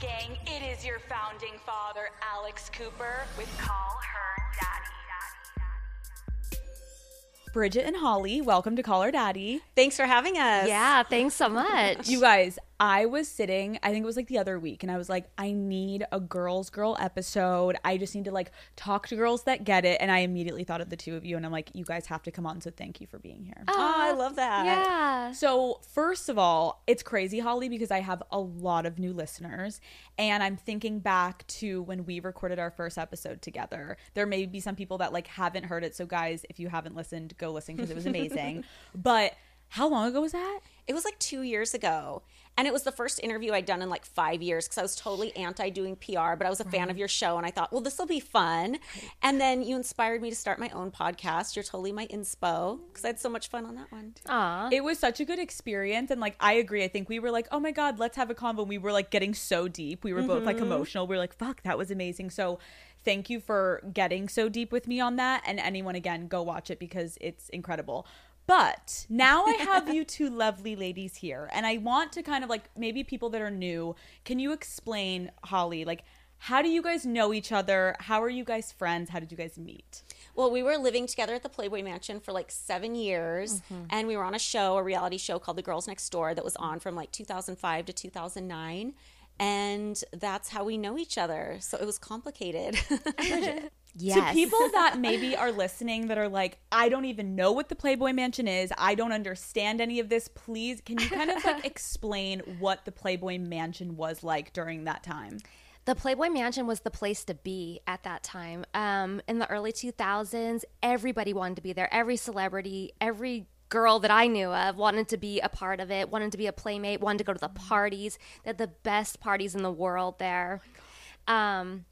gang. It is your founding father, Alex Cooper, with Call Her Daddy. Bridget and Holly, welcome to Call Her Daddy. Thanks for having us. Yeah, thanks so much. You guys, I was sitting, I think it was like the other week, and I was like, I need a girls girl episode. I just need to like talk to girls that get it. And I immediately thought of the two of you, and I'm like, you guys have to come on. So thank you for being here. Oh, I love that. yeah. So, first of all, it's crazy, Holly, because I have a lot of new listeners. And I'm thinking back to when we recorded our first episode together. There may be some people that like haven't heard it. So, guys, if you haven't listened, go listen because it was amazing. but how long ago was that? It was like two years ago. And it was the first interview I'd done in like five years because I was totally anti doing PR, but I was a fan of your show and I thought, well, this will be fun. And then you inspired me to start my own podcast. You're totally my inspo because I had so much fun on that one. Aw. It was such a good experience. And like, I agree. I think we were like, oh my God, let's have a convo. And we were like getting so deep. We were both like mm-hmm. emotional. We were like, fuck, that was amazing. So, thank you for getting so deep with me on that. And anyone, again, go watch it because it's incredible. But now I have you two lovely ladies here, and I want to kind of like maybe people that are new. Can you explain, Holly, like how do you guys know each other? How are you guys friends? How did you guys meet? Well, we were living together at the Playboy Mansion for like seven years, mm-hmm. and we were on a show, a reality show called The Girls Next Door, that was on from like 2005 to 2009. And that's how we know each other. So it was complicated. yes. To people that maybe are listening that are like, I don't even know what the Playboy Mansion is. I don't understand any of this. Please, can you kind of like explain what the Playboy Mansion was like during that time? the Playboy Mansion was the place to be at that time. Um, in the early 2000s, everybody wanted to be there. Every celebrity, every girl that I knew of wanted to be a part of it, wanted to be a playmate, wanted to go to the parties. They had the best parties in the world there. um,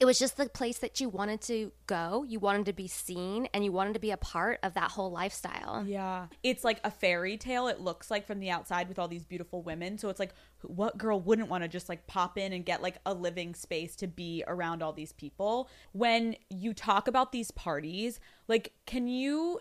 it was just the place that you wanted to go. You wanted to be seen, and you wanted to be a part of that whole lifestyle. Yeah. It's like a fairy tale, it looks like from the outside with all these beautiful women. So it's like, what girl wouldn't want to just like pop in and get like a living space to be around all these people? When you talk about these parties, like, can you.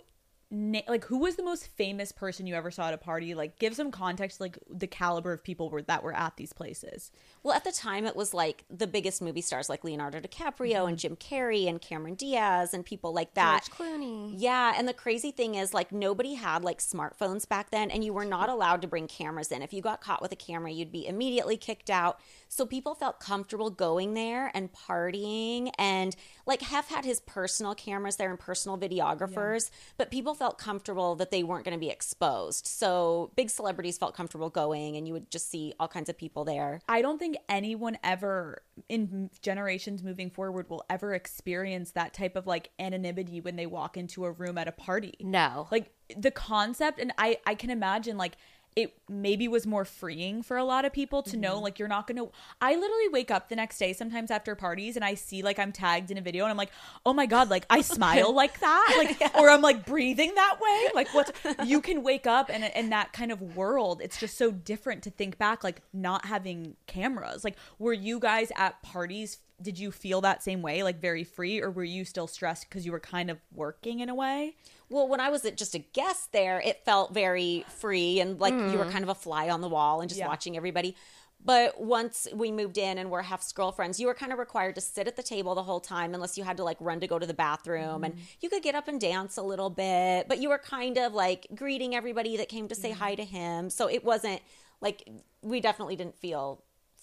Na- like who was the most famous person you ever saw at a party like give some context like the caliber of people were that were at these places Well, at the time, it was like the biggest movie stars like Leonardo DiCaprio and mm-hmm. Jim Carrey and Cameron Diaz and people like that. George Clooney. Yeah, and the crazy thing is, like, nobody had like smartphones back then, and you were not allowed to bring cameras in. If you got caught with a camera, you'd be immediately kicked out. So people felt comfortable going there and partying. And like, Hef had his personal cameras there and personal videographers, but people felt comfortable that they weren't going to be exposed. So big celebrities felt comfortable going, and you would just see all kinds of people there. I don't think anyone ever in generations moving forward will ever experience that type of like anonymity when they walk into a room at a party. No. Like the concept and I I can imagine like it maybe was more freeing for a lot of people to know mm-hmm. like you're not going to I literally wake up the next day sometimes after parties and I see like I'm tagged in a video and I'm like, "Oh my god, like I smile like that?" Like or I'm like breathing that way? Like what you can wake up and in that kind of world, it's just so different to think back like not having cameras. Like were you guys at parties did you feel that same way like very free or were you still stressed because you were kind of working in a way? Well, when I was just a guest there, it felt very free and like you were mm-hmm. kind of a fly on the wall and just Yeah. watching everybody. But once we moved in and were Hef's girlfriends, you were kind of required to sit at the table the whole time unless you had to like run to go to the bathroom. And mm-hmm. you could get up and dance a little bit, but you were kind of like greeting everybody that came to say mm-hmm. hi to him. So it wasn't like we definitely didn't feel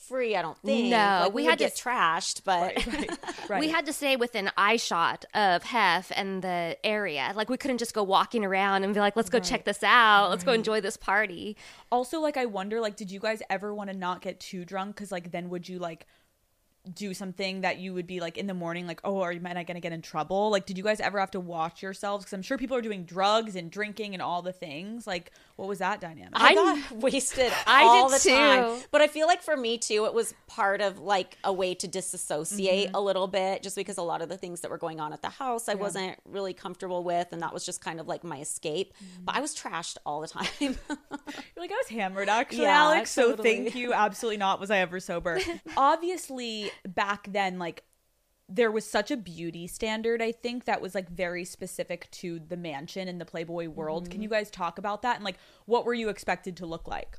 free, I don't think. No, Like, we we, had had to get trashed, but Right. We had to stay within eye shot of Hef and the area. Like we couldn't just go walking around and be like, "Let's go check this out. Let's go enjoy this party." also like i wonder like did you guys ever want to not get too drunk because like then would you like do something that you would be like in the morning like oh are you am i gonna get in trouble like did you guys ever have to watch yourselves because i'm sure people are doing drugs and drinking and all the things like what was that dynamic I got wasted I all did the time. too. But I feel like for me too, it was part of like a way to disassociate Mm-hmm. a little bit, just because a lot of the things that were going on at the house I wasn't really comfortable with, and that was just kind of like my escape. Mm-hmm. But I was trashed all the time. You're like, I was hammered actually, Yeah, Alex. So thank you. Absolutely not was I ever sober. Obviously, back then, like there was such a beauty standard, I think, that was like very specific to the mansion and the Playboy world. Can mm-hmm. you guys talk about that? And like what were you expected to look like?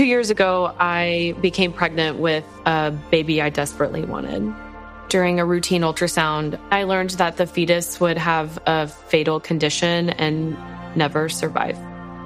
Two years ago, I became pregnant with a baby I desperately wanted. During a routine ultrasound, I learned that the fetus would have a fatal condition and never survive.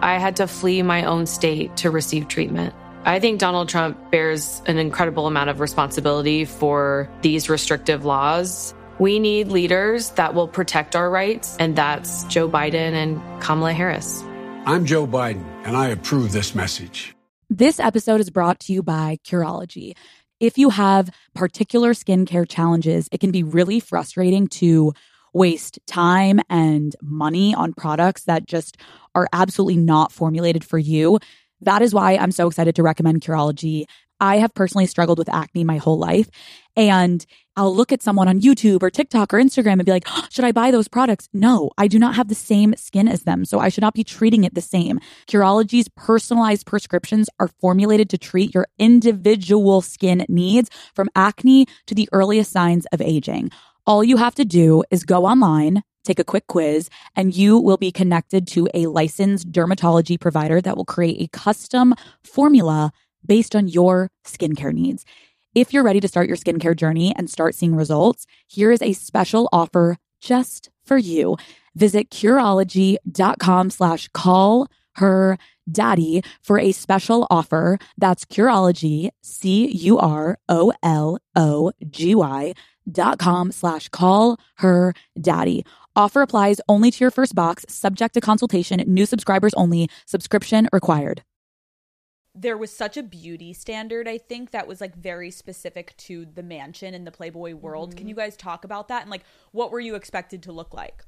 I had to flee my own state to receive treatment. I think Donald Trump bears an incredible amount of responsibility for these restrictive laws. We need leaders that will protect our rights, and that's Joe Biden and Kamala Harris. I'm Joe Biden, and I approve this message. This episode is brought to you by Curology. If you have particular skincare challenges, it can be really frustrating to waste time and money on products that just are absolutely not formulated for you. That is why I'm so excited to recommend Curology. I have personally struggled with acne my whole life. And I'll look at someone on YouTube or TikTok or Instagram and be like, should I buy those products? No, I do not have the same skin as them. So I should not be treating it the same. Curology's personalized prescriptions are formulated to treat your individual skin needs from acne to the earliest signs of aging. All you have to do is go online, take a quick quiz, and you will be connected to a licensed dermatology provider that will create a custom formula based on your skincare needs. If you're ready to start your skincare journey and start seeing results, here is a special offer just for you. Visit Curology.com slash call her daddy for a special offer. That's Curology, C-U-R-O-L-O-G-Y dot com slash call her daddy. Offer applies only to your first box, subject to consultation, new subscribers only, subscription required there was such a beauty standard i think that was like very specific to the mansion in the playboy world. Mm-hmm. can you guys talk about that? And like what were you expected to look like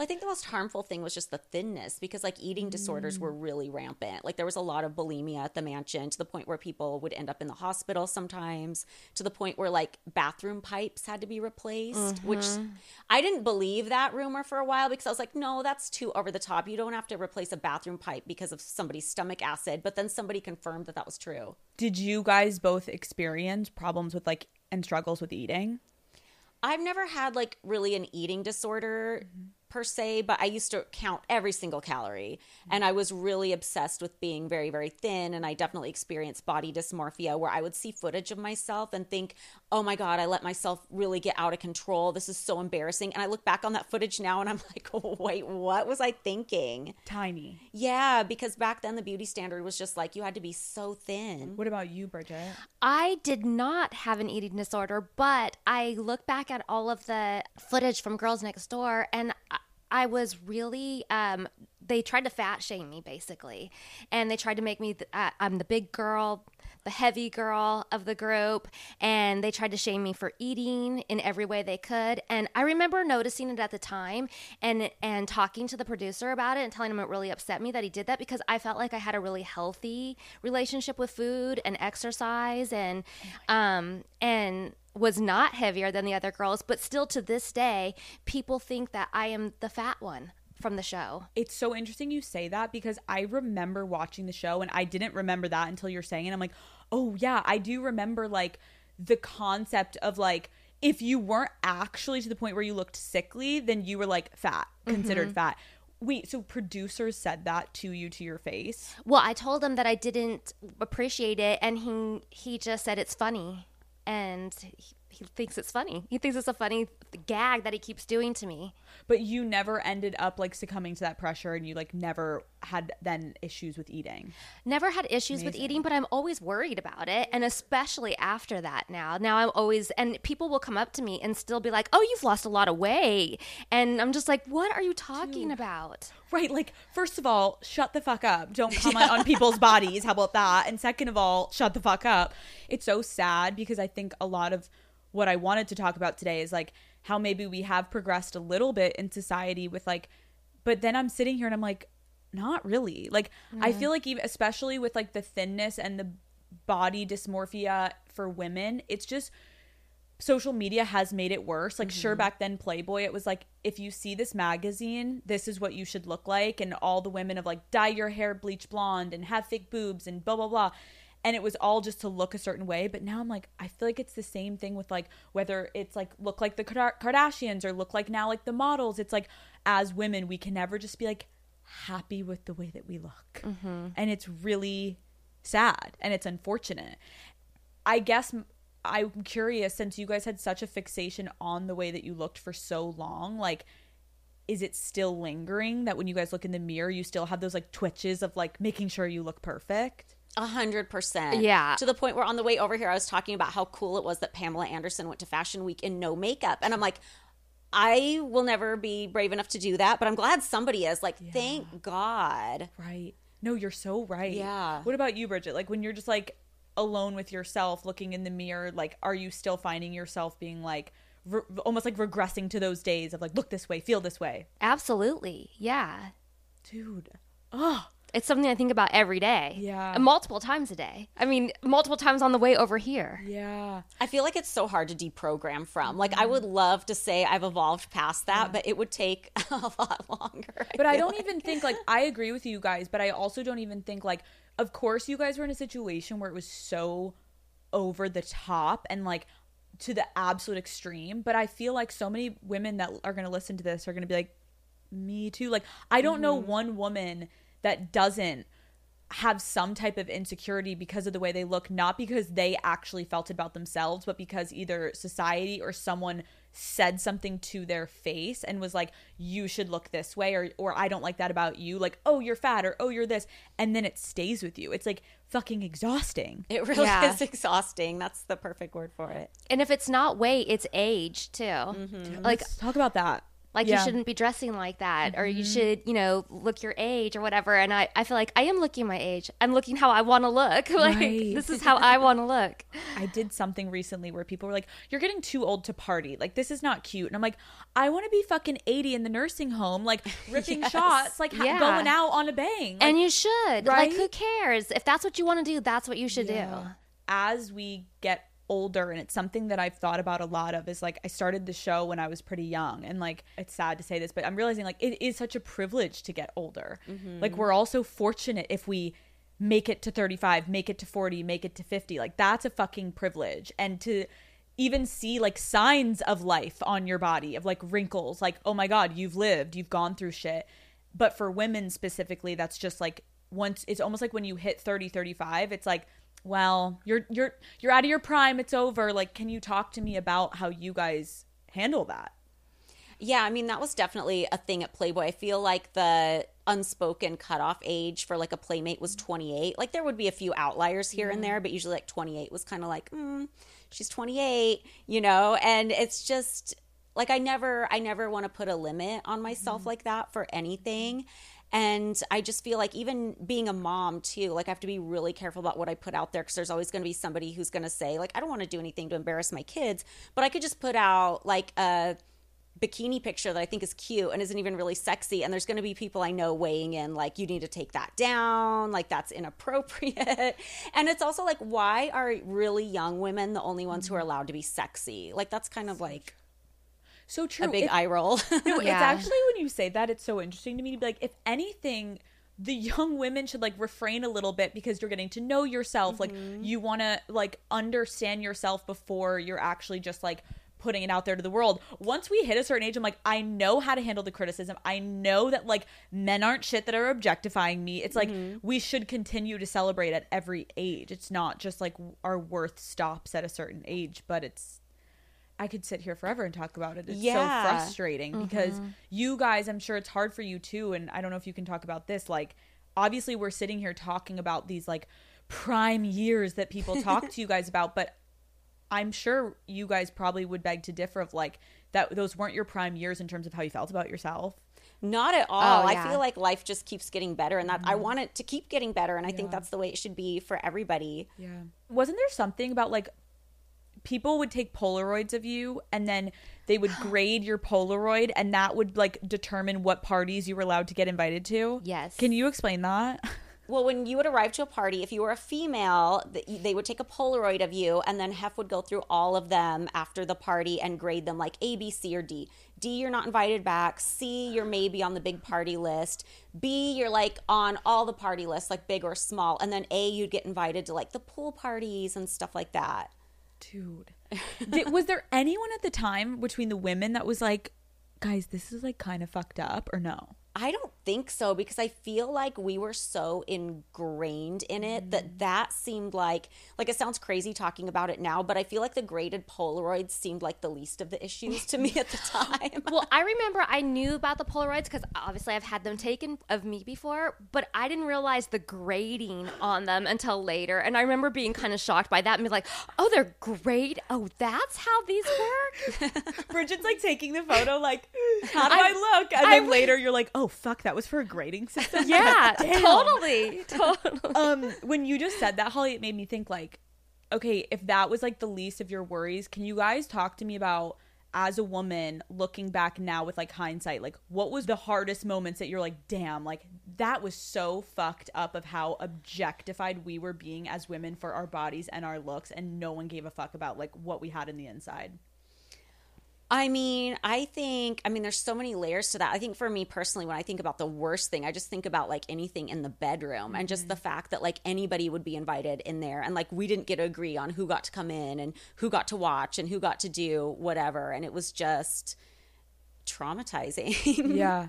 well, I think the most harmful thing was just the thinness because like eating disorders were Mm. really rampant. Like there was a lot of bulimia at the mansion to the point where people would end up in the hospital sometimes, to the point where like bathroom pipes had to be replaced, which Mm-hmm. I didn't believe that rumor for a while because I was like, no, that's too over the top. You don't have to replace a bathroom pipe because of somebody's stomach acid. But then somebody confirmed that that was true. did you guys both experience problems with like and struggles with eating I've never had like really an eating disorder per se, but I used to count every single calorie. Mm-hmm. And I was really obsessed with being very, very thin. And I definitely experienced body dysmorphia where I would see footage of myself and think, oh my God, I let myself really get out of control. This is so embarrassing. And I look back on that footage now and I'm like, wait, what was I thinking? tiny Yeah, because back then the beauty standard was just like you had to be so thin. what about you bridget I did not have an eating disorder, but I look back at all of the footage from Girls Next Door and I- I was really, um, they tried to fat shame me basically. And they tried to make me, th- uh, I'm the big girl, the heavy girl of the group. And they tried to shame me for eating in every way they could. And I remember noticing it at the time and, and talking to the producer about it and telling him it really upset me that he did that because I felt like I had a really healthy relationship with food and exercise and, um, and, was not heavier than the other girls, but still to this day, people think that I am the fat one from the show. it's so interesting you say that because I remember watching the show and I didn't remember that until you're saying it. I'm like, oh yeah, I do remember like the concept of like if you weren't actually to the point where you looked sickly, then you were like fat, considered mm-hmm. fat. Wait, so producers said that to you to your face? Well, I told him that I didn't appreciate it, and he he just said it's funny, and he, thinks it's funny. He thinks it's a funny gag that he keeps doing to me. But you never ended up like succumbing to that pressure and you like never had then issues with eating. Never had issues with eating, but I'm always worried about it. And especially after that now. Now I'm always, and people will come up to me and still be like, oh, you've lost a lot of weight. And I'm just like, what are you talking about? Right, like first of all, shut the fuck up. Don't comment on people's bodies. How about that? And second of all, shut the fuck up. It's so sad because I think a lot of what I wanted to talk about today is like how maybe we have progressed a little bit in society with like but then I'm sitting here and I'm like not really. Like I feel like even especially with like the thinness and the body dysmorphia for women, it's just social media has made it worse. Like, sure, mm-hmm. back then, Playboy, it was like, if you see this magazine, this is what you should look like. And all the women of like, dye your hair bleach blonde and have thick boobs and blah, blah, blah. And it was all just to look a certain way. But now I'm like, I feel like it's the same thing with like, whether it's like look like the Kardashians or look like now like the models. It's like, as women, we can never just be like happy with the way that we look. Mm-hmm. And it's really sad and it's unfortunate. I guess i'm curious since you guys had such a fixation on the way that you looked for so long, like is it still lingering that when you guys look in the mirror you still have those like twitches of like making sure you look perfect? A hundred percent. Yeah. To the point where on the way over here, I was talking about how cool it was that Pamela Anderson went to Fashion Week in no makeup. And I'm like, I will never be brave enough to do that, but I'm glad somebody is. Like, thank God. Right. No, you're so right. Yeah. What about you, Bridget? Like when you're just like alone with yourself looking in the mirror, like are you still finding yourself being like re- almost like regressing to those days of like look this way, feel this way? Absolutely. Yeah. Dude. Oh, It's something I think about every day. Yeah. Multiple times a day. I mean, multiple times on the way over here. yeah. I feel like it's so hard to deprogram from. Like, I would mm-hmm. love to say I've evolved past that, but it would take a lot longer. But I don't like. even think like I agree with you guys, but I also don't even think like of course you guys were in a situation where it was so over the top and like to the absolute extreme, but I feel like so many women that are going to listen to this are going to be like me too. Like I don't know mm-hmm. one woman that doesn't have some type of insecurity because of the way they look, not because they actually felt it about themselves, but because either society or someone said something to their face and was like, you should look this way, or, or I don't like that about you. Like, oh, you're fat, or oh, you're this. And then it stays with you. It's like fucking exhausting. It really Yeah. is exhausting. That's the perfect word for it. And if it's not weight, it's age too. Mm-hmm. Like Let's talk about that. Like Yeah. you shouldn't be dressing like that or Mm-hmm. you should you know look your age or whatever and i, I feel like i am looking my age i'm looking how i want to look like Right. this is how i want to look I did something recently where people were like, "You're getting too old to party. Like this is not cute." And I'm like, "I want to be fucking 80 in the nursing home, like ripping shots, like Yeah. going out on a bang." Like, and you should Right? like who cares if that's what you want to do that's what you should do as we get older and it's something that I've thought about a lot of is like I started the show when I was pretty young and like it's sad to say this but I'm realizing like it is such a privilege to get older. Mm-hmm. Like we're also fortunate if we make it to 35, make it to 40, make it to 50. Like that's a fucking privilege and to even see like signs of life on your body of like wrinkles like oh my god, you've lived, you've gone through shit. But for women specifically that's just like once it's almost like when you hit 30 35 it's like well you're you're you're out of your prime it's over like can you talk to me about how you guys handle that Yeah, I mean that was definitely a thing at Playboy. I feel like the unspoken cutoff age for like a playmate was 28. Like there would be a few outliers here and there, but usually like 28 was kind of like, mm, she's 28, you know. And it's just like I never, I never want to put a limit on myself like that for anything. And I just feel like even being a mom too, like I have to be really careful about what I put out there because there's always going to be somebody who's going to say like I don't want to do anything to embarrass my kids, but I could just put out like a bikini picture that I think is cute and isn't even really sexy. And there's going to be people I know weighing in, like, you need to take that down. Like, that's inappropriate. and it's also like, why are really young women the only ones who are allowed to be sexy? Like, that's kind of like so true. a big If- eye roll. no, it's actually when you say that it's so interesting to me to be like if anything the young women should like refrain a little bit because you're getting to know yourself. Like mm-hmm. you want to like understand yourself before you're actually just like putting it out there to the world. Once we hit a certain age i'm like i know how to handle the criticism. I know that like men aren't shit that are objectifying me. It's like mm-hmm. we should continue to celebrate at every age. It's not just like our worth stops at a certain age but it's I could sit here forever and talk about it. It's Yeah. so frustrating mm-hmm. because you guys, I'm sure it's hard for you too. And I don't know if you can talk about this. Like, obviously, we're sitting here talking about these like prime years that people talk to you guys about, but I'm sure you guys probably would beg to differ of like that those weren't your prime years in terms of how you felt about yourself. Not at oh, all. Oh, I feel like life just keeps getting better and that I mm-hmm. want it to keep getting better. And I think that's the way it should be for everybody. Yeah. Wasn't there something about like people would take Polaroids of you and then they would grade your Polaroid and that would like determine what parties you were allowed to get invited to? Yes. Can you explain that? Well, when you would arrive to a party, if you were a female, they would take a Polaroid of you, and then Hef would go through all of them after the party and grade them like A, B, C, or D. D, you're not invited back. C, you're maybe on the big party list. B, you're like on all the party lists, like big or small. And then A, you'd get invited to like the pool parties and stuff like that. Dude. Did, was there anyone at the time between the women that was like, guys, this is like kind of fucked up or no? I don't think so because I feel like we were so ingrained in it Mm. that that seemed like like it sounds crazy talking about it now, but I feel like the graded Polaroids seemed like the least of the issues to me at the time. well, I remember I knew about the Polaroids because obviously I've had them taken of me before, but I didn't realize the grading on them until later. And I remember being kind of shocked by that and be like, oh, they're great. Oh, that's how these work. Bridget's like taking the photo, like, how do I, look? And then later you're like, oh, fuck, that was for a grading system? yeah, totally. Totally. um when you just said that holly it made me think like okay if that was like the least of your worries can you guys talk to me about as a woman looking back now with like hindsight like what was the hardest moments that you're like damn like that was so fucked up of how objectified we were being as women for our bodies and our looks and no one gave a fuck about like what we had in the inside I mean, I think, I mean, there's so many layers to that. I think for me personally, when I think about the worst thing, I just think about like anything in the bedroom and just the mm-hmm. fact that like anybody would be invited in there and like we didn't get to agree on who got to come in and who got to watch and who got to do whatever. And it was just traumatizing. yeah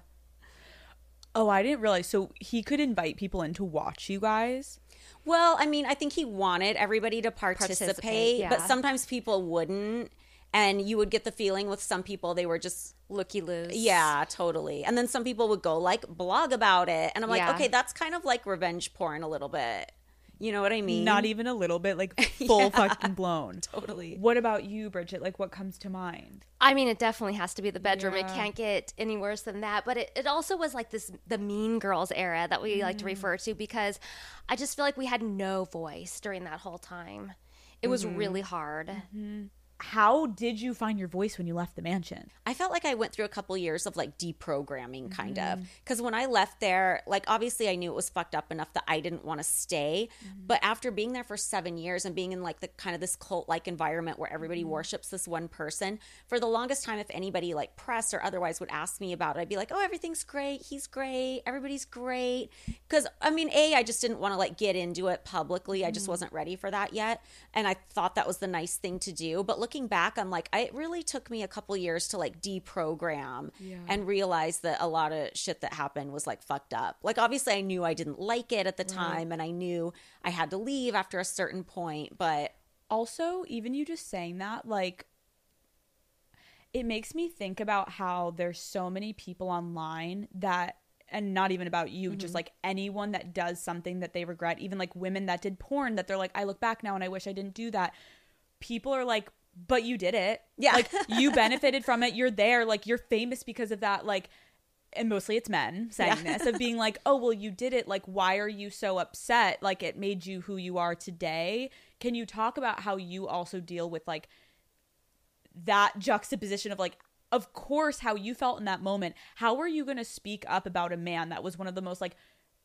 oh i didn't realize so he could invite people in to watch you guys Well, I mean, I think he wanted everybody to participate, Participate, yeah. but sometimes people wouldn't. And you would get the feeling with some people, they were just, Looky loose. yeah, totally. And then some people would go like blog about it. And I'm like, Yeah. okay, that's kind of like revenge porn a little bit. You know what I mean? not even a little bit like full fucking blown Totally. what about you bridget like what comes to mind I mean, it definitely has to be the bedroom. It can't get any worse than that. But it, it also was like this the mean girls era that we like to mm. refer to because I just feel like we had no voice during that whole time. It was mm-hmm. really hard. Mm-hmm. How did you find your voice when you left the mansion? I felt like I went through a couple years of like deprogramming, kind of. Mm-hmm. Because when I left there, like obviously I knew it was fucked up enough that I didn't want to stay. Mm-hmm. But after being there for seven years and being in like the kind of this cult like environment where everybody Mm-hmm. worships this one person, for the longest time, if anybody like press or otherwise would ask me about it, I'd be like, oh, everything's great. He's great. Everybody's great. Because I mean, A, I just didn't want to like get into it publicly. I just Mm-hmm. wasn't ready for that yet. And I thought that was the nice thing to do. But looking back, I'm like, I, it really took me a couple years to like deprogram and realize that a lot of shit that happened was like fucked up. Like, obviously, I knew I didn't like it at the time and I knew I had to leave after a certain point. But Also, even you just saying that, like, it makes me think about how there's so many people online that, and not even about you, just mm-hmm. like anyone that does something that they regret, even like women that did porn that they're like, I look back now and I wish I didn't do that. People are like, but you did it. Yeah. Like, you benefited from it. You're there. Like, you're famous because of that. Like, and mostly it's men saying this of being like, oh, well, you did it. Like, why are you so upset? Like, it made you who you are today. Can you talk about how you also deal with like that juxtaposition of like, of course, how you felt in that moment? How are you going to speak up about a man that was one of the most like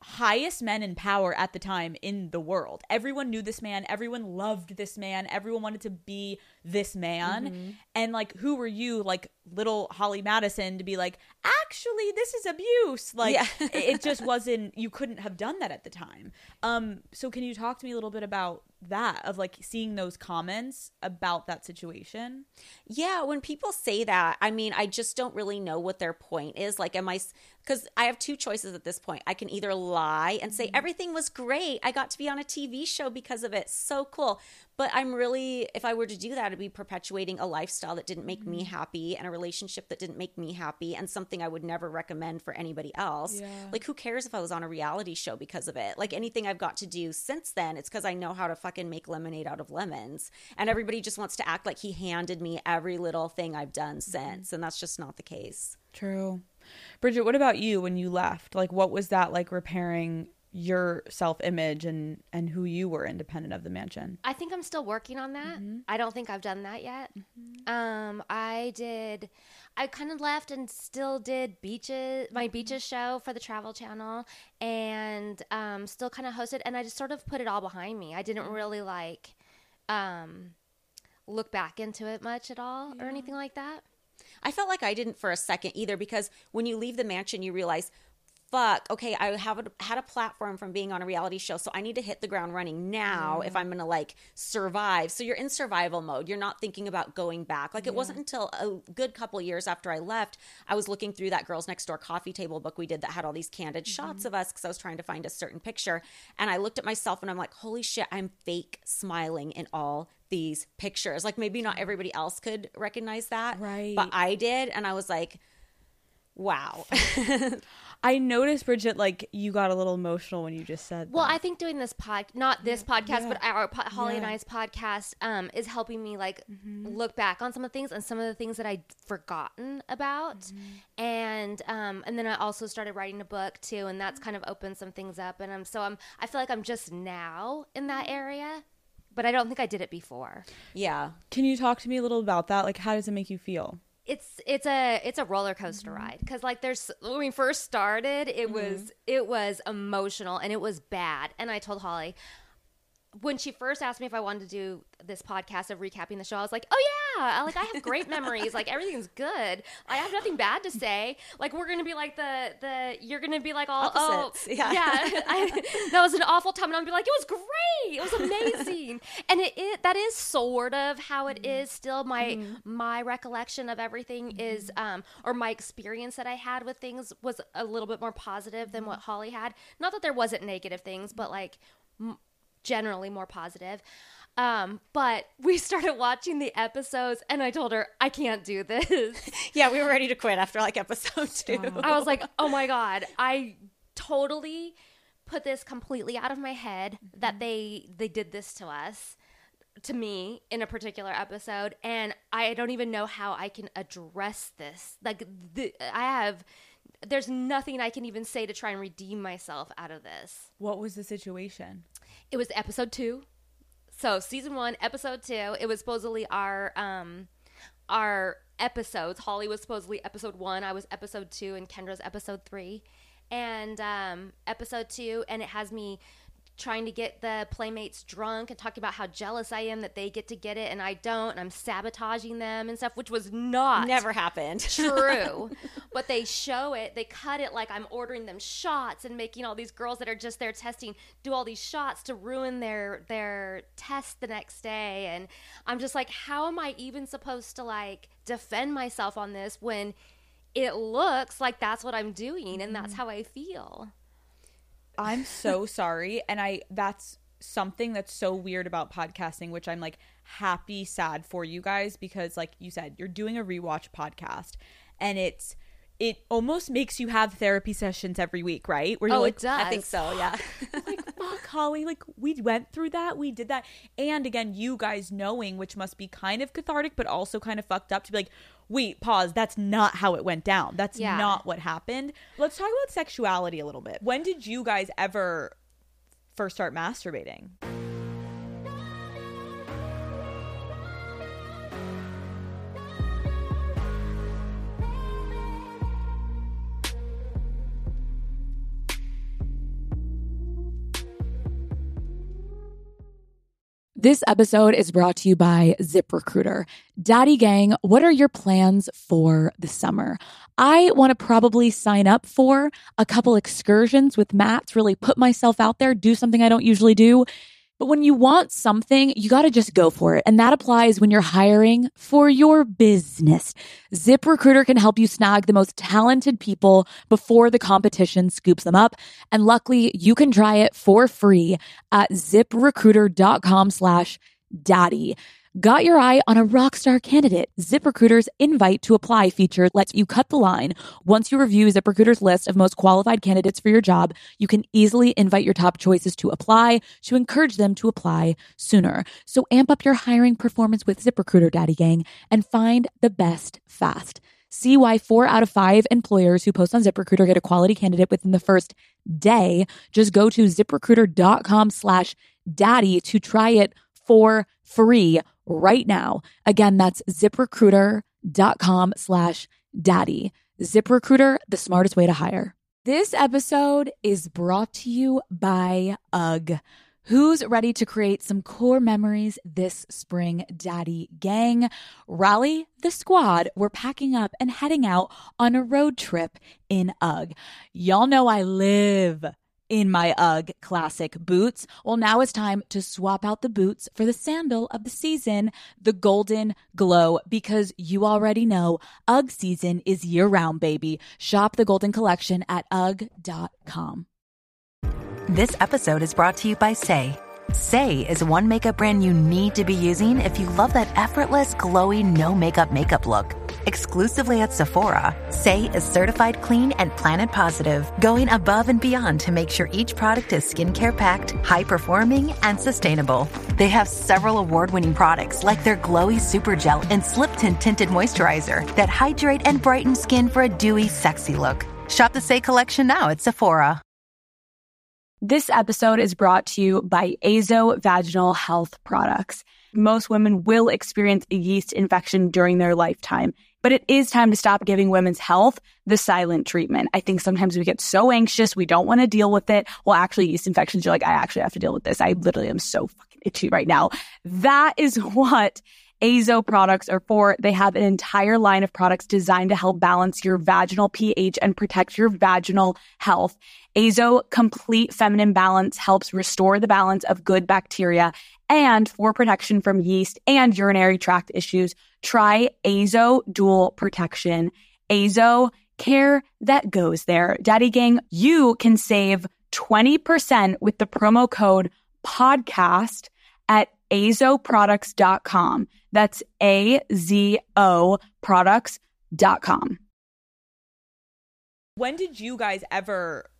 highest men in power at the time in the world? Everyone knew this man. Everyone loved this man. Everyone wanted to be this man. And like, who were you, like little Holly Madison, to be like, actually, this is abuse? Like, Yeah. it- it just wasn't. You couldn't have done that at the time. Um. So, can you talk to me a little bit about that? Of like seeing those comments about that situation. Yeah, when people say that, I mean, I just don't really know what their point is. Like, am I, because I have two choices at this point. I can either lie and say, mm-hmm. everything was great. I got to be on a TV show because of it. So cool. But I'm really, if I were to do that, it'd be perpetuating a lifestyle that didn't make me mm-hmm. happy and a relationship that didn't make me happy and something I would never recommend for anybody else. Like, who cares if I was on a reality show because of it? Like, anything I've got to do since then, it's because I know how to fucking make lemonade out of lemons. And everybody just wants to act like he handed me every little thing I've done mm-hmm. since. And that's just not the case. True. Bridget, what about you when you left? Like, what was that like repairing your self image and and who you were independent of the mansion. I think I'm still working on that. Mm-hmm. I don't think I've done that yet. Um, I did. I kind of left and still did beaches, Mm-hmm. my beaches show for the Travel Channel, and um, still kind of hosted. And I just sort of put it all behind me. I Mm-hmm. didn't really like um, look back into it much at all or anything like that. I felt like I didn't for a second either because when you leave the mansion, you realize, fuck, okay, I have a, had a platform from being on a reality show, so I need to hit the ground running now if I'm gonna like survive. So you're in survival mode. You're not thinking about going back. Like it wasn't until a good couple years after I left, I was looking through that Girls Next Door coffee table book we did that had all these candid mm-hmm. shots of us because I was trying to find a certain picture, and I looked at myself and I'm like, holy shit, I'm fake smiling in all these pictures. Like maybe not everybody else could recognize that, Right. But I did, and I was like, wow. I noticed Bridget like you got a little emotional when you just said Well, that. I think doing this pod, not this podcast, yeah. but our po- Holly and I's podcast, um, is helping me like Mm-hmm. look back on some of the things and some of the things that I'd forgotten about, Mm-hmm. and um, and then I also started writing a book too, and that's kind of opened some things up, and I'm so I'm I feel like I'm just now in that area, but I don't think I did it before. yeah. Can you talk to me a little about that? Like how does it make you feel? it's it's a it's a roller coaster Mm-hmm. ride because like there's when we first started it was it was emotional and it was bad and i told holly when she first asked me if i wanted to do this podcast of recapping the show i was like oh yeah. Like i have great memories. Like everything's good. I have nothing bad to say. Like we're gonna be like the the you're gonna be like all oh, Opposites, oh yeah. yeah. I, that was an awful time. And i'm gonna be like it was great. It was amazing. And it, it that is sort of how it mm-hmm. is still. My mm-hmm. my recollection of everything mm-hmm. is um or my experience that i had with things was a little bit more positive than what holly had. Not that there wasn't negative things but like generally more positive um but we started watching the episodes and i told her i can't do this Yeah, we were ready to quit after like episode two. I was like, oh my God, I totally put this completely out of my head that they they did this to us to me in a particular episode and I don't even know how I can address this. Like the, I have there's nothing I can even say to try and redeem myself out of this. What was the situation? It was episode 2. So season 1, episode 2, it was supposedly our um our episodes. Holly was supposedly episode 1, I was episode 2 and Kendra's episode 3. And um episode 2 and it has me trying to get the playmates drunk and talking about how jealous I am that they get to get it and I don't and I'm sabotaging them and stuff which was not Never happened. true. but they show it, they cut it like I'm ordering them shots and making all these girls that are just there testing do all these shots to ruin their their test the next day and I'm just like how am I even supposed to like defend myself on this when it looks like that's what I'm doing and that's mm-hmm. how I feel. I'm so sorry. And I that's something that's so weird about podcasting which I'm like happy sad for you guys because like you said you're doing a rewatch podcast and it's it almost makes you have therapy sessions every week, right? Where you're Oh, like, it does. I think so, yeah. like fuck holly like we went through that we did that and again you guys knowing which must be kind of cathartic but also kind of fucked up to be like wait pause that's not how it went down that's Yeah. not what happened let's talk about sexuality a little bit when did you guys ever first start masturbating This episode is brought to you by ZipRecruiter. Daddy Gang, what are your plans for the summer? I want to probably sign up for a couple excursions with Matt's, really put myself out there, do something I don't usually do. But when you want something, you got to just go for it. And that applies when you're hiring for your business. ZipRecruiter can help you snag the most talented people before the competition scoops them up. And luckily, you can try it for free at ziprecruiter.com slash daddy. Got your eye on a rockstar candidate? ZipRecruiter's invite to apply feature lets you cut the line. Once you review ZipRecruiter's list of most qualified candidates for your job, you can easily invite your top choices to apply to encourage them to apply sooner. So amp up your hiring performance with ZipRecruiter, Daddy Gang, and find the best fast. See why four out of five employers who post on ZipRecruiter get a quality candidate within the first day. Just go to ziprecruiter.com slash daddy to try it for free right now. Again, that's ziprecruiter.com slash daddy. ZipRecruiter, the smartest way to hire. This episode is brought to you by UGG. Who's ready to create some core memories this spring, Daddy Gang? Rally the squad. We're packing up and heading out on a road trip in UGG. Y'all know I live in my UGG classic boots. Well, now it's time to swap out the boots for the sandal of the season, the Golden Glow, because you already know UGG season is year round, baby. Shop the Golden Collection at UGG.com. This episode is brought to you by Saie. Saie is one makeup brand you need to be using if you love that effortless, glowy, no makeup makeup look. Exclusively at Sephora, Saie is certified clean and planet positive, going above and beyond to make sure each product is skincare packed, high performing, and sustainable. They have several award winning products like their glowy super gel and slip tint tinted moisturizer that hydrate and brighten skin for a dewy, sexy look. Shop the Saie collection now at Sephora. This episode is brought to you by Azo Vaginal Health Products. Most women will experience a yeast infection during their lifetime, but it is time to stop giving women's health the silent treatment. I think sometimes we get so anxious, we don't want to deal with it. Well, actually, yeast infections, you're like, I actually have to deal with this. I literally am so fucking itchy right now. That is what Azo products are for. They have an entire line of products designed to help balance your vaginal pH and protect your vaginal health. Azo Complete Feminine Balance helps restore the balance of good bacteria and for protection from yeast and urinary tract issues. Try Azo Dual Protection. Azo care that goes there. Daddy Gang, you can save 20% with the promo code podcast at azoproducts.com. That's A Z O products.com. When did you guys ever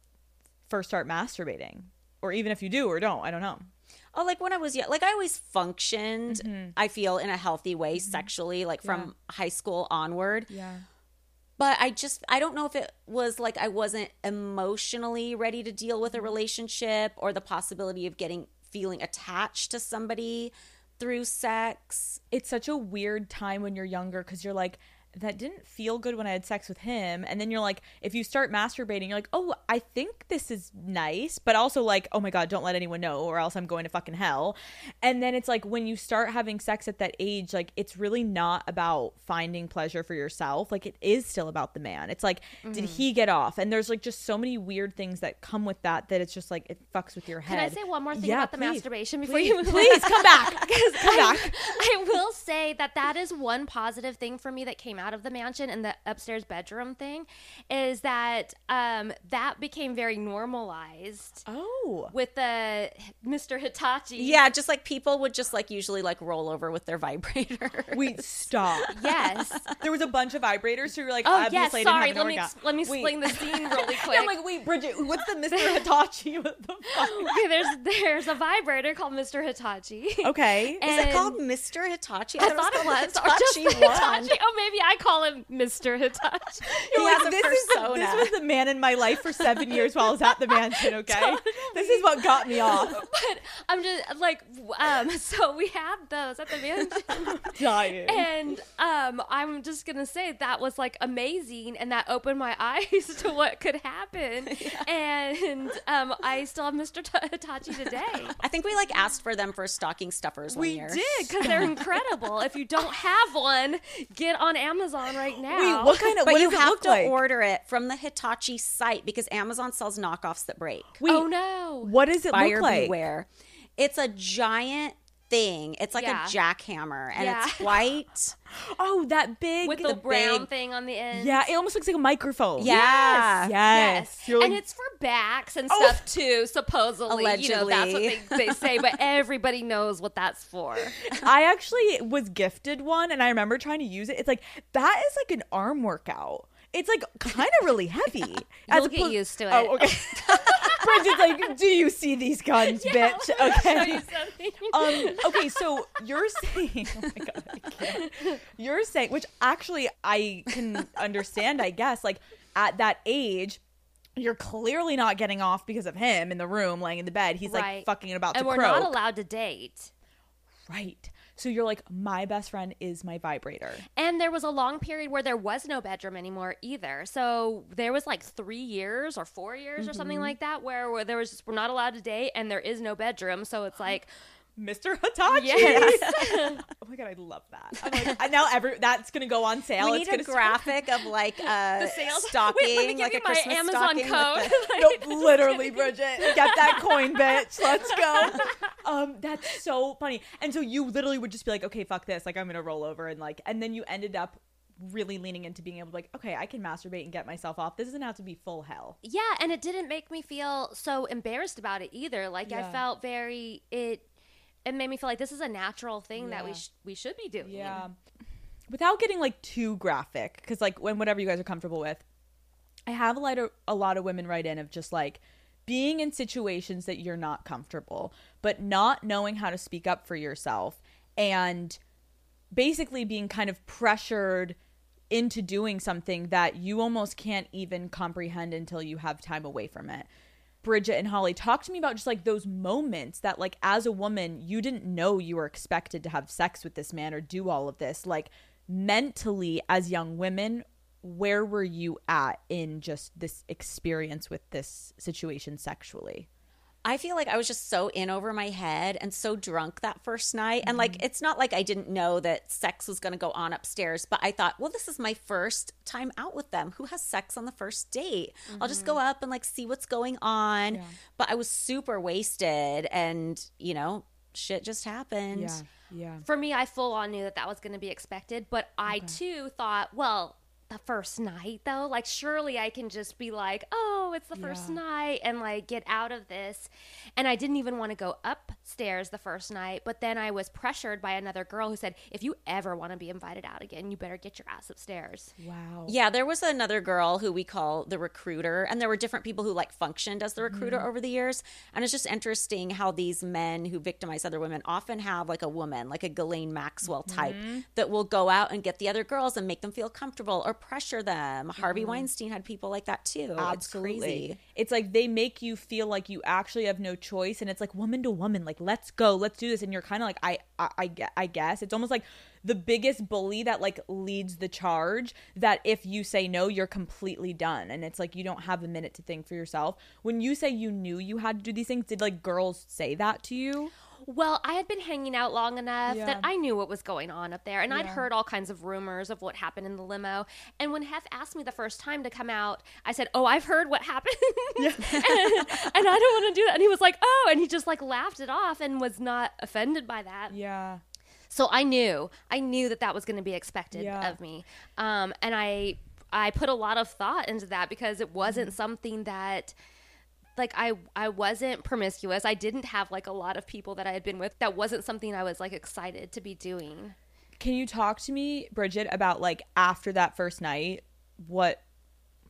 first start masturbating? Or even if you do or don't, I don't know. Oh, like when I was young, like I always functioned, Mm-hmm. I feel, in a healthy way sexually, like from high school onward. Yeah. But I just, I don't know if it was like I wasn't emotionally ready to deal Mm-hmm. with a relationship or the possibility of getting, feeling attached to somebody through sex. It's such a weird time when you're younger because you're like, that didn't feel good when I had sex with him. And then you're like, if you start masturbating, you're like, oh, I think this is nice, but also like, oh my God, don't let anyone know or else I'm going to fucking hell. And then it's like when you start having sex at that age, like it's really not about finding pleasure for yourself. Like it is still about the man. It's like, did mm-hmm. he get off? And there's like just so many weird things that come with that that it's just like, it fucks with your head. Can I say one more thing Yeah, about the masturbation before Please, you move please come back. come back. I will say that that is one positive thing for me that came out of the mansion and the upstairs bedroom thing is that um, that became very normalized Oh. with the Mr. Hitachi. Yeah, just like people would just like usually like roll over with their vibrator. Wait, stop. Yes. There was a bunch of vibrators, who you're like, Oh yes. Sorry. didn't have Let me an ex- orgasm. let me explain the scene really quick. Yeah, I'm like, wait, Bridget, what's the Mr. Hitachi? What the fuck? Okay, there's there's a vibrator called Mr. Hitachi. Okay. Is it called Mr. Hitachi? I thought it was, the or just Hitachi. Hitachi. Oh, maybe I call him Mr. Hitachi. He has like, a this, is the, this was the man in my life for seven years while I was at the mansion, okay? This is what got me off. but I'm just like, um, so we had those at the mansion. Dying. And um, I'm just gonna say that was like amazing, and that opened my eyes to what could happen. And um, I still have Mr. T- Hitachi today. I think we like asked for them for stocking stuffers one We year. did because they're incredible. if you don't have one, get on Amazon right now. Wait, what kind of, But what you does it have look to like? order it from the Hitachi site because Amazon sells knockoffs that break. Wait, oh no! what does it Buyer look like? beware. It's a giant thing. It's like Yeah. a jackhammer and Yeah. it's white. Oh, that big. With the, the brown big- thing on the end. yeah, it almost looks like a microphone. Yeah. Yes. Yes, You're and it's for backs and Oh. stuff too. Supposedly, you know that's what they, they say, but everybody knows what that's for. I actually was gifted one and I remember trying to use it. It's like that is like an arm workout. It's like kind of really heavy. You'll As get opposed- used to it. Oh, okay. Bridget's like, do you see these guns, bitch? Okay. um, okay, so you're saying, oh my god, I can't. You're saying, which actually I can understand, I guess. Like at that age, you're clearly not getting off because of him in the room, laying in the bed. He's like fucking about and to we're croak. not allowed to date. right. So you're like, my best friend is my vibrator. And there was a long period where there was no bedroom anymore either. So there was like three years or four years or Mm-hmm. something like that where, where there was just, we're not allowed to date and there is no bedroom. So it's like, Mr. Hitachi. Yes. oh my god, I love that. I'm like, now every that's gonna go on sale. we it's need a gonna start- graphic of like a sales- stocking, Wait, let me give like you a my Christmas Amazon stocking code. the- Nope, literally, Bridget. Get that coin, bitch. Let's go. Um, that's so funny. And so you literally would just be like, okay, fuck this. Like I'm gonna roll over and like, and then you ended up really leaning into being able to like, okay, I can masturbate and get myself off. This doesn't have to be full hell. yeah. And it didn't make me feel so embarrassed about it either. Like Yeah. I felt very, it, it made me feel like this is a natural thing that we, Yeah. sh- we should be doing. Yeah. Without getting like too graphic, because like when whatever you guys are comfortable with, I have a lot of a lot of women write in of just like being in situations that you're not comfortable, but not knowing how to speak up for yourself and basically being kind of pressured into doing something that you almost can't even comprehend until you have time away from it. Bridget and Holly, talk to me about just like those moments that, like, as a woman, you didn't know you were expected to have sex with this man or do all of this. Like, mentally, as young women, where were you at in just this experience with this situation sexually? I feel like I was just so in over my head and so drunk that first night. And like, mm-hmm. it's not like I didn't know that sex was going to go on upstairs, but I thought, well, this is my first time out with them. Who has sex on the first date? I'll just go mm-hmm. up and like see what's going on. But I was super wasted and, you know, shit just happened. yeah. Yeah. For me, I full on knew that that was going to be expected, but I too thought, well, the first night though, like surely I can just be like, oh, it's the first Yeah. night and like get out of this. And I didn't even want to go upstairs the first night, but then I was pressured by another girl who said, if you ever want to be invited out again, you better get your ass upstairs. Wow. Yeah, there was another girl who we call the recruiter, and there were different people who like functioned as the recruiter mm-hmm. over the years. And it's just interesting how these men who victimize other women often have like a woman, like a Ghislaine Maxwell type, mm-hmm. that will go out and get the other girls and make them feel comfortable or pressure them. Harvey mm-hmm. Weinstein had people like that too. It's crazy. It's like they make you feel like you actually have no choice, and it's like woman to woman, like let's go, let's do this, and you're kind of like I, I, I, I guess it's almost like the biggest bully that like leads the charge. That if you say no, you're completely done, and it's like you don't have a minute to think for yourself. When you say you knew you had to do these things, did like girls say that to you? Well, I had been hanging out long enough Yeah. that I knew what was going on up there, and I'd heard all kinds of rumors of what happened in the limo. And when Hef asked me the first time to come out, I said, "Oh, I've heard what happened, and, and I don't want to do that." And he was like, "Oh," and he just like laughed it off and was not offended by that. Yeah. So I knew, I knew that that was going to be expected Yeah. of me, um, and I, I put a lot of thought into that because it wasn't Mm-hmm. something that, like, I, I wasn't promiscuous. I didn't have like a lot of people that I had been with. That wasn't something I was like excited to be doing. Can you talk to me, Bridget, about like after that first night, what,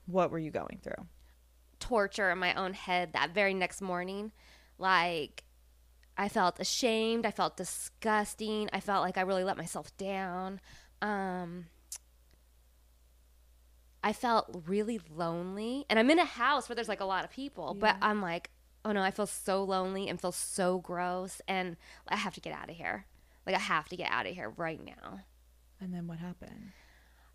what were you going through? torture in my own head that very next morning. Like, I felt ashamed. I felt disgusting. I felt like I really let myself down. Um, I felt really lonely. And I'm in a house where there's like a lot of people, but I'm like, oh no, I feel so lonely and feel so gross. And I have to get out of here. Like, I have to get out of here right now And then what happened?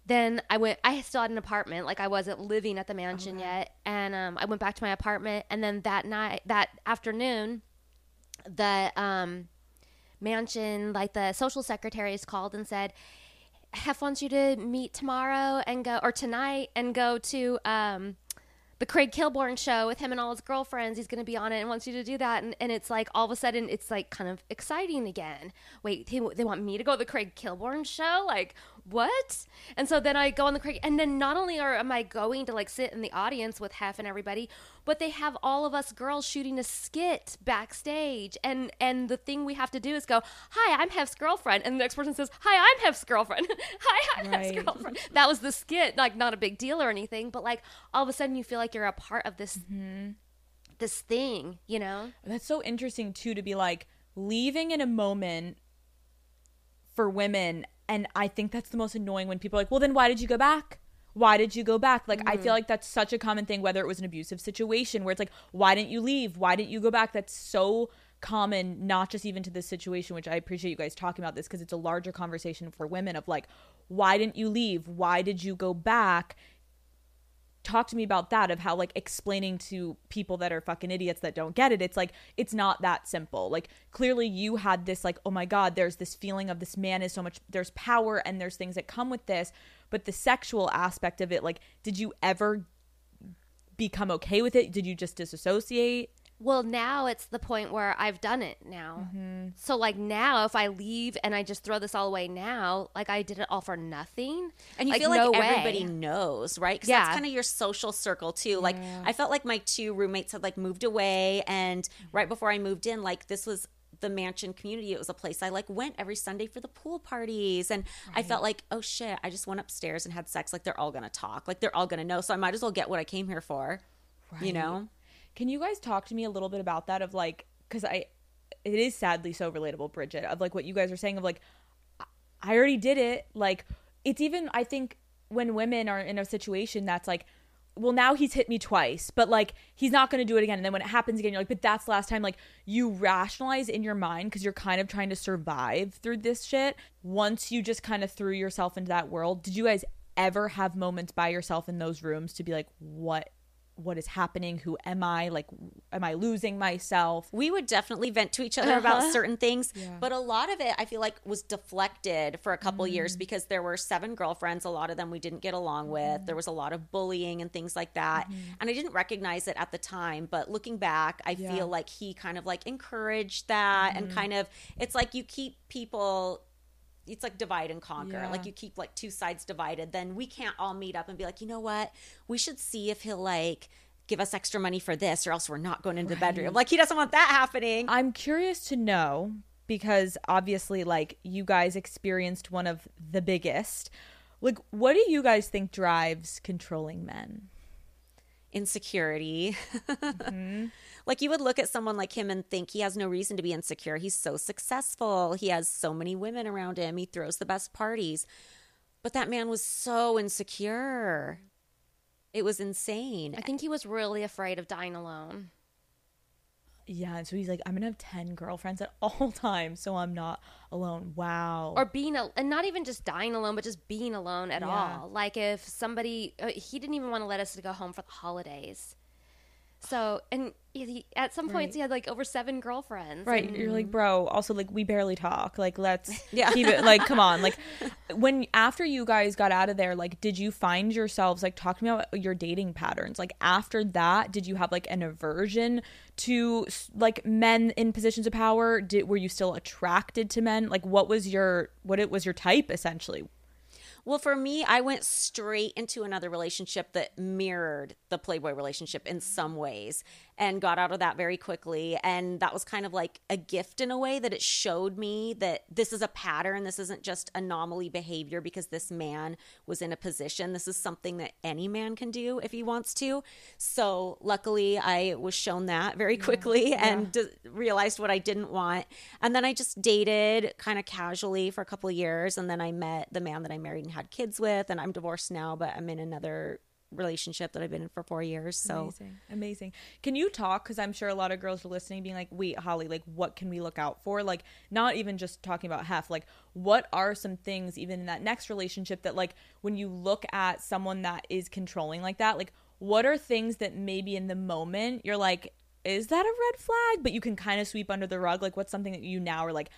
then I went. I still had an apartment, like I wasn't living at the mansion yet, and um, I went back to my apartment. And then that night, that afternoon, the um, mansion, like the social secretaries called and said, "Hef wants you to meet tomorrow and go, or tonight and go to um, the Craig Kilborn show with him and all his girlfriends. He's going to be on it and wants you to do that. And, and it's like all of a sudden, it's like kind of exciting again. Wait, they, they want me to go to the Craig Kilborn show? Like, what? And so then I go on the Craig, and then not only are am I going to like sit in the audience with Hef and everybody, but they have all of us girls shooting a skit backstage, and and the thing we have to do is go, "Hi, I'm Hef's girlfriend," and the next person says, "Hi, I'm Hef's girlfriend." Hi, I'm Right. Hef's girlfriend. That was the skit, like not a big deal or anything, but like all of a sudden you feel like you're a part of this mm-hmm. this thing, you know? That's so interesting too to be like leaving in a moment for women and I think that's the most annoying when people are like, "Well, then why did you go back?" Why did you go back? Like I feel mm-hmm. like that's such a common thing whether it was an abusive situation where it's like, "Why didn't you leave? Why didn't you go back?" That's so common not just even to this situation which I appreciate you guys talking about this because it's a larger conversation for women of like, "Why didn't you leave? Why did you go back?" talk to me about that of how like explaining to people that are fucking idiots that don't get it it's like it's not that simple like clearly you had this like oh my god there's this feeling of this man is so much there's power and there's things that come with this but the sexual aspect of it like did you ever become okay with it did you just disassociate Well, now it's the point where I've done it now. Mm-hmm. So, like, now if I leave and I just throw this all away now, like, I did it all for nothing. And you Like, feel like no way. everybody knows, right? Because Yeah. that's kind of your social circle too. Like I felt like my two roommates had like moved away, and mm-hmm. right before I moved in, like this was the mansion community. It was a place I like went every Sunday for the pool parties, and I felt like, oh shit, I just went upstairs and had sex. Like they're all gonna talk, like they're all gonna know. So I might as well get what I came here for, you know? Can you guys talk to me a little bit about that? Of like, because I, it is sadly so relatable, Bridget. Of like what you guys are saying. Of like, I- I already did it. Like, it's even I think when women are in a situation that's like, well, now he's hit me twice, but like he's not going to do it again. And then when it happens again, you're like, but that's the last time. Like you rationalize in your mind because you're kind of trying to survive through this shit. Once you just kind of threw yourself into that world, did you guys ever have moments by yourself in those rooms to be like, what? What is happening who am i like am i losing myself? We would definitely vent to each other about uh-huh. certain things but a lot of it i feel like was deflected for a couple years mm. because there were seven girlfriends a lot of them we didn't get along with. There mm. was a lot of bullying and things like that mm-hmm. and i didn't recognize it at the time but looking back i feel like he kind of like encouraged that and mm-hmm. kind of it's like you keep people it's like divide and conquer. Yeah. Like you keep like two sides divided, then we can't all meet up and be like, you know what? We should see if he'll like give us extra money for this, or else we're not going into the bedroom. Like he doesn't want that happening. i'm curious to know because obviously like you guys experienced one of the biggest like what do you guys think drives controlling men Insecurity. Mm-hmm. like you would look at someone like him and think he has no reason to be insecure. He's so successful. He has so many women around him. He throws the best parties. But that man was so insecure. It was insane. I think he was really afraid of dying alone. Yeah and so he's like i'm gonna have 10 girlfriends at all times so i'm not alone wow Or being, a, and not even just dying alone, but just being alone at Yeah. all. Like if somebody, uh, he didn't even want to let us to go home for the holidays. So, and he, at some points he had like over seven girlfriends. Right. and- You're like, bro, also like we barely talk. Like let's Yeah. keep it like come on. Like when after you guys got out of there, like did you find yourselves like talking about your dating patterns? Like after that, did you have like an aversion to like men in positions of power? Did were you still attracted to men? Like what was your what it was your type essentially? Well, for me, I went straight into another relationship that mirrored the Playboy relationship in some ways and got out of that very quickly. And that was kind of like a gift in a way that it showed me that this is a pattern. This isn't just anomaly behavior because this man was in a position. This is something that any man can do if he wants to. So luckily, I was shown that very quickly and d- realized what I didn't want. And then I just dated kind of casually for a couple of years. And then I met the man that I married and had kids with. And I'm divorced now, but I'm in another relationship that I've been in for four years. So Amazing. Amazing. Can you talk? Because I'm sure a lot of girls are listening, being like, wait, Holly, like, what can we look out for? Like, not even just talking about Hef, like, what are some things, even in that next relationship, that, like, when you look at someone that is controlling like that, like, what are things that maybe in the moment you're like, is that a red flag? But you can kind of sweep under the rug. Like, what's something that you now are like,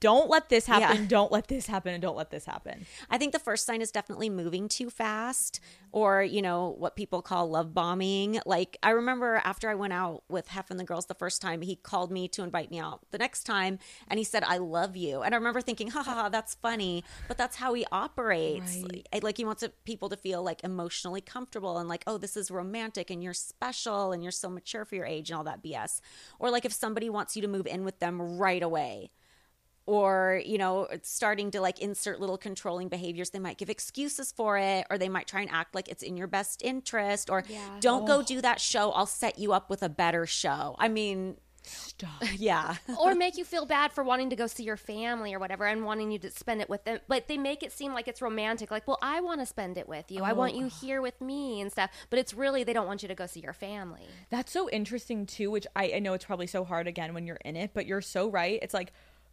don't let this happen, Yeah. don't let this happen, and don't let this happen? I think the first sign is definitely moving too fast or, you know, what people call love bombing. Like, I remember after I went out with Hef and the girls the first time, he called me to invite me out the next time and he said, I love you. And I remember thinking, ha ha ha, that's funny. But that's how he operates. Like, like, he wants people to feel like emotionally comfortable and like, oh, this is romantic and you're special and you're so mature for your age and all that BS. Or like if somebody wants you to move in with them right away or you know starting to like insert little controlling behaviors they might give excuses for it or they might try and act like it's in your best interest or don't go oh. do that show i'll set you up with a better show. I mean Stop. yeah. Or make you feel bad for wanting to go see your family or whatever and wanting you to spend it with them but they make it seem like it's romantic like well i want to spend it with you. I want you oh. here with me and stuff but it's really they don't want you to go see your family. That's so interesting too, which I, I know it's probably so hard again when you're in it, but you're so right. It's like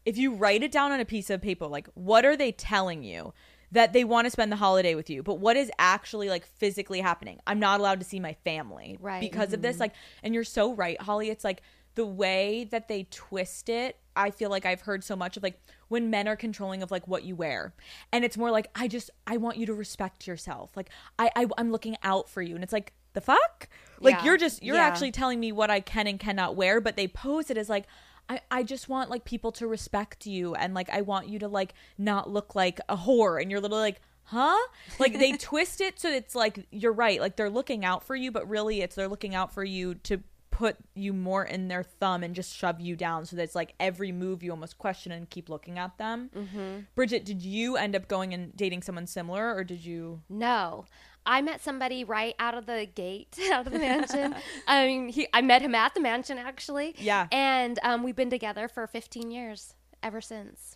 if you write it down on a piece of paper, like what are they telling you? That they want to spend the holiday with you, but what is actually like physically happening? I'm not allowed to see my family Right. because of this. Mm-hmm. Like, and you're so right, Holly. It's like the way that they twist it. I feel like I've heard so much of like when men are controlling of like what you wear, and it's more like I just I want you to respect yourself. Like I, I I'm looking out for you, and it's like the fuck. Like Yeah. you're just you're Yeah. actually telling me what I can and cannot wear, but they pose it as like I, I just want like people to respect you and like I want you to like not look like a whore and you're literally like huh like they twist it so it's like you're right like they're looking out for you but really it's they're looking out for you to put you more in their thumb and just shove you down so that it's like every move you almost question and keep looking at them mm-hmm. bridget did you end up going and dating someone similar or did you No. I met somebody right out of the gate, out of the mansion. I mean, he, I met him at the mansion actually. Yeah. And um, we've been together for 15 years ever since.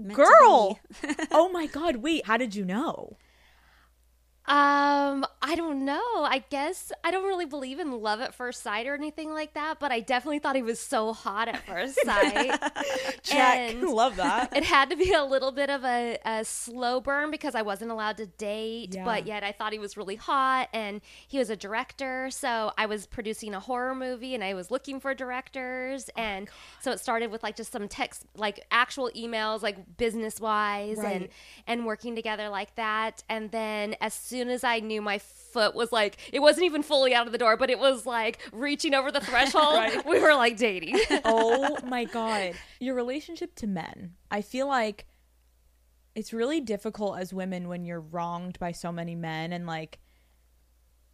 Meant girl oh my god wait how did you know Um, I don't know. I guess I don't really believe in love at first sight or anything like that, but I definitely thought he was so hot at first sight. check And love that it had to be a little bit of a, a slow burn because I wasn't allowed to date, Yeah. but yet I thought he was really hot and he was a director. So I was producing a horror movie and I was looking for directors. Oh and so it started with like just some text, like actual emails, like business wise and, and working together like that. And then as soon as I knew my foot was like, it wasn't even fully out of the door, but it was like reaching over the threshold, we were like dating. oh my god. Your relationship to men i feel like it's really difficult as women when you're wronged by so many men and like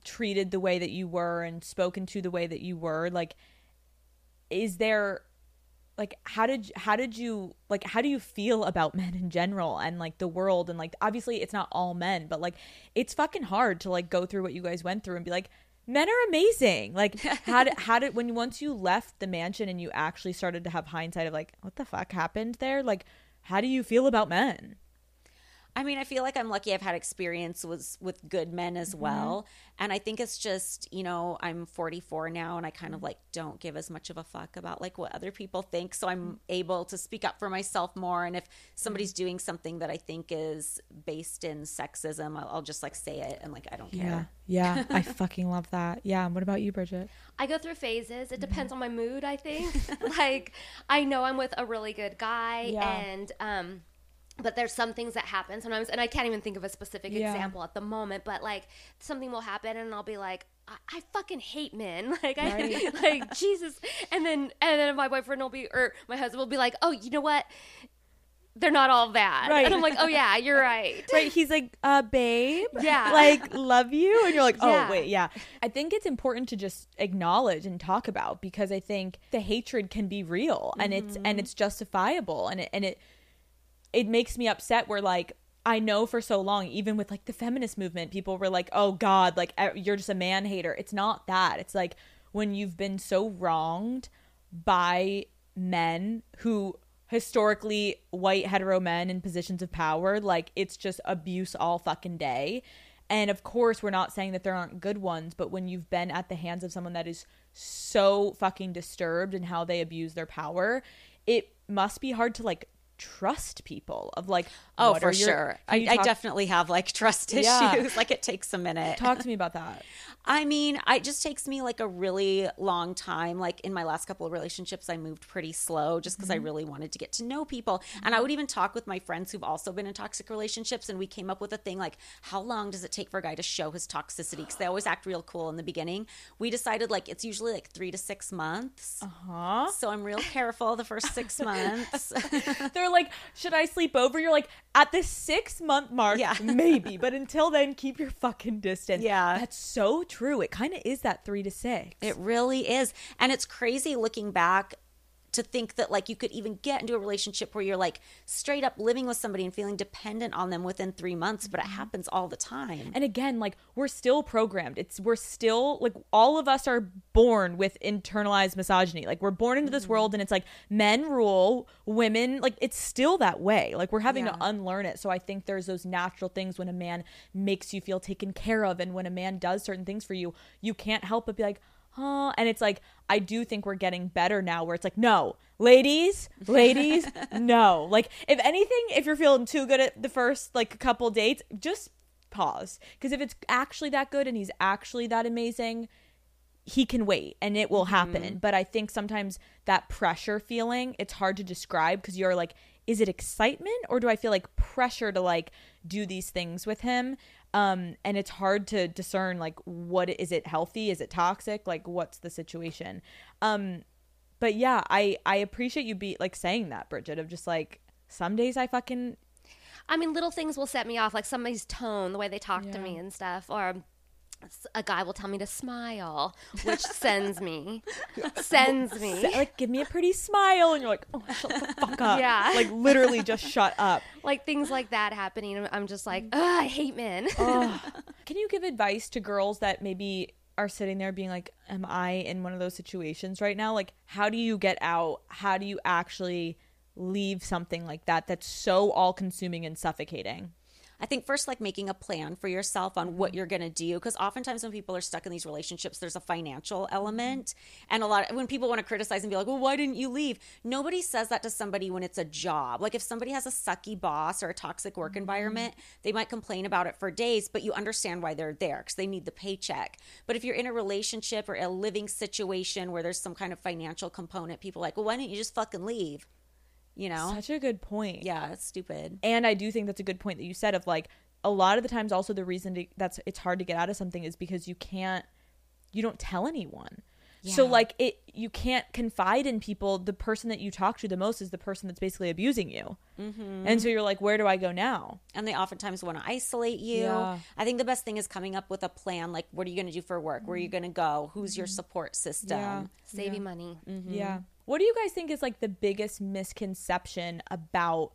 treated the way that you were and spoken to the way that you were. Like is there like how did how did you like how do you feel about men in general and like the world? And like obviously it's not all men but like it's fucking hard to like go through what you guys went through and be like men are amazing. Like how did how did when once you left the mansion and you actually started to have hindsight of like what the fuck happened there? Like how do you feel about men I mean, I feel like I'm lucky I've had experience with with good men as mm-hmm. well. And I think it's just, you know, I'm 44 now and I kind of like don't give as much of a fuck about like what other people think. So I'm mm. able to speak up for myself more and if somebody's mm. doing something that I think is based in sexism, I'll, I'll just like say it and like I don't care. yeah Yeah. i fucking love that yeah what about you bridget I go through phases. It mm-hmm. depends on my mood, I think. like I know I'm with a really good guy Yeah. and um but there's some things that happen sometimes and I can't even think of a specific Yeah. example at the moment, but like something will happen and I'll be like I, I fucking hate men. Like I like Jesus. And then and then my boyfriend will be or my husband will be like, "Oh, you know what? They're not all bad." Right. And I'm like, "Oh yeah, you're right." right he's like uh babe Yeah. like love you and you're like oh Yeah. wait yeah i think it's important to just acknowledge and talk about because i think the hatred can be real and it's and it's justifiable and it and it it makes me upset where like I know for so long, even with like the feminist movement, people were like, "Oh God, like you're just a man hater." It's not that. It's like when you've been so wronged by men who historically white hetero men in positions of power, like it's just abuse all fucking day. And of course, we're not saying that there aren't good ones, but when you've been at the hands of someone that is so fucking disturbed in how they abuse their power, it must be hard to like trust people of like Oh, what for your- sure. I, you I definitely have like trust issues. Yeah. Like it takes a minute. talk to me about that I mean, it just takes me like a really long time. Like in my last couple of relationships, I moved pretty slow just because I really wanted to get to know people. And I would even talk with my friends who've also been in toxic relationships, and we came up with a thing like, how long does it take for a guy to show his toxicity? Because they always act real cool in the beginning. We decided like it's usually like three to six months. Uh-huh. So I'm real careful the first six months. they're like should i sleep over you're like at the six month mark Yeah. maybe but until then keep your fucking distance Yeah. that's so true it kind of is that three to six It really is. And it's crazy looking back to think that like you could even get into a relationship where you're like straight up living with somebody and feeling dependent on them within three months, but it mm-hmm. happens all the time. And again, like we're still programmed. It's we're still like all of us are born with internalized misogyny. Like we're born into this world mm-hmm. and it's like men rule, women like it's still that way. Like we're having to unlearn it. So I think there's those natural things when a man makes you feel taken care of and when a man does certain things for you, you can't help but be like, huh? And it's like, I do think we're getting better now where it's like, no, ladies, ladies, no. Like, if anything, if you're feeling too good at the first, like, couple dates, just pause. Because if it's actually that good and he's actually that amazing, he can wait and it will happen. Mm-hmm. But I think sometimes that pressure feeling, it's hard to describe because you're like, is it excitement or do I feel like pressure to like do these things with him? Um, and it's hard to discern like what is it healthy? Is it toxic? Like what's the situation? Um, but yeah, I I appreciate you be like saying that, Bridget, of just like some days I fucking I mean, little things will set me off, like somebody's tone, the way they talk to me and stuff, or a guy will tell me to smile, which sends me, sends me. like give me a pretty smile and you're like, oh shut the fuck up. Yeah. Like literally just shut up. like things like that happening. I'm just like, I hate men. Can you give advice to girls that maybe are sitting there being like, Am I in one of those situations right now? Like, how do you get out? How do you actually leave something like that that's so all consuming and suffocating? I think first, like making a plan for yourself on what you're going to do. Because oftentimes when people are stuck in these relationships, there's a financial element. And a lot, of when people want to criticize and be like, well, why didn't you leave? Nobody says that to somebody when it's a job. Like if somebody has a sucky boss or a toxic work mm-hmm. environment, they might complain about it for days, but you understand why they're there because they need the paycheck. But if you're in a relationship or a living situation where there's some kind of financial component, people are like, well, why didn't you just fucking leave? You know? Such a good point. yeah, it's stupid. and I do think that's a good point that you said of like a lot of the times also the reason to, that's it's hard to get out of something is because you can't you don't tell anyone. So like it you can't confide in people. The person that you talk to the most is the person that's basically abusing you. Mm-hmm. And so you're like, where do I go now? and they oftentimes want to isolate you. Yeah. I think the best thing is coming up with a plan like what are you going to do for work? Where are you mm-hmm. going to go? Who's your mm-hmm. support system? Yeah. Save you money. Mm-hmm. Yeah. What do you guys think is like the biggest misconception about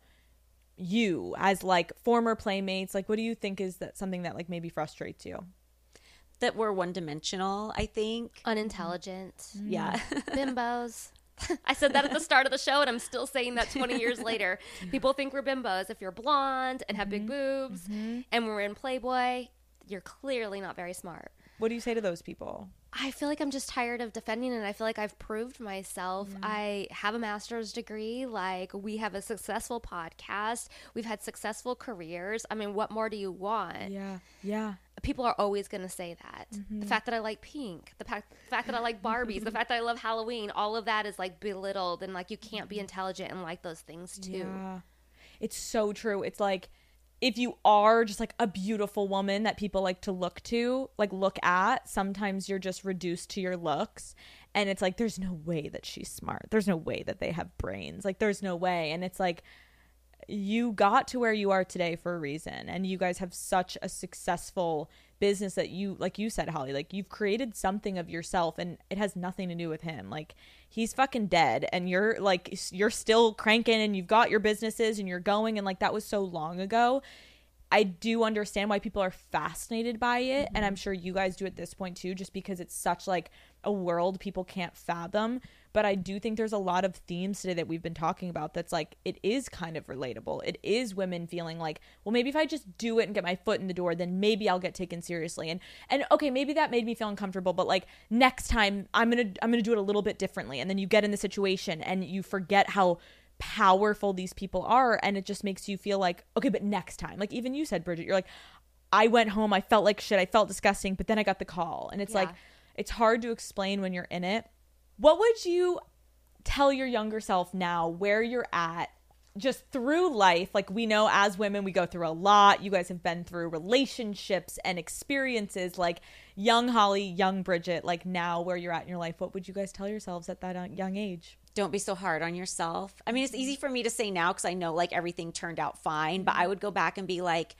you as like former playmates? Like what do you think is that something that like maybe frustrates you? That we're one dimensional, I think. Unintelligent. Mm-hmm. Yeah. bimbos. I said that at the start of the show, and I'm still saying that 20 years later. People think we're bimbos. If you're blonde and have big mm-hmm. boobs mm-hmm. and we're in Playboy, you're clearly not very smart. What do you say to those people? I feel like I'm just tired of defending and I feel like I've proved myself. I have a master's degree. Like, we have a successful podcast. We've had successful careers. I mean, what more do you want? Yeah. Yeah. people are always going to say that. The mm-hmm. fact that I like pink, the fact, fact that I like Barbies, the fact that I love Halloween, all of that is like belittled and like you can't be mm-hmm. intelligent and like those things too. Yeah. It's so true. It's like if you are just like a beautiful woman that people like to look to, like look at, sometimes you're just reduced to your looks. And it's like, there's no way that she's smart. There's no way that they have brains. Like, there's no way. And it's like, you got to where you are today for a reason and you guys have such a successful business that you like you said holly like you've created something of yourself and it has nothing to do with him. Like he's fucking dead and you're like you're still cranking and you've got your businesses and you're going and like that was so long ago. I do understand why people are fascinated by it and mm-hmm. I'm sure you guys do at this point too just because it's such like a world people can't fathom but I do think there's a lot of themes today that we've been talking about that's like it is kind of relatable. It is women feeling like, well maybe if I just do it and get my foot in the door then maybe I'll get taken seriously. And and okay, maybe that made me feel uncomfortable, but like next time I'm going to I'm going to do it a little bit differently and then you get in the situation and you forget how powerful these people are and it just makes you feel like okay but next time like even you said bridget you're like i went home i felt like shit i felt disgusting but then i got the call and it's like it's hard to explain when you're in it what would you tell your younger self now where you're at just through life like we know as women we go through a lot you guys have been through relationships and experiences like young holly young bridget like now where you're at in your life what would you guys tell yourselves at that uh, young age Don't be so hard on yourself. I mean, it's easy for me to say now because I know like everything turned out fine, but I would go back and be like,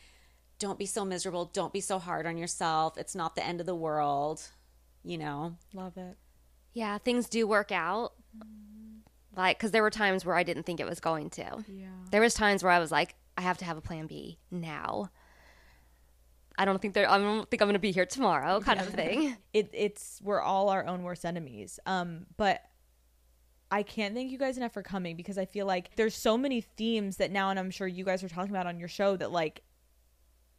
don't be so miserable. Don't be so hard on yourself. It's not the end of the world, you know? love it Yeah, things do work out. Like, because there were times where I didn't think it was going to. Yeah. There was times where I was like, I have to have a plan B now. I don't think there. I don't think I'm going to be here tomorrow, kind of thing. it it's we're all our own worst enemies. Um, but I can't thank you guys enough for coming because I feel like there's so many themes that now, and I'm sure you guys are talking about on your show that like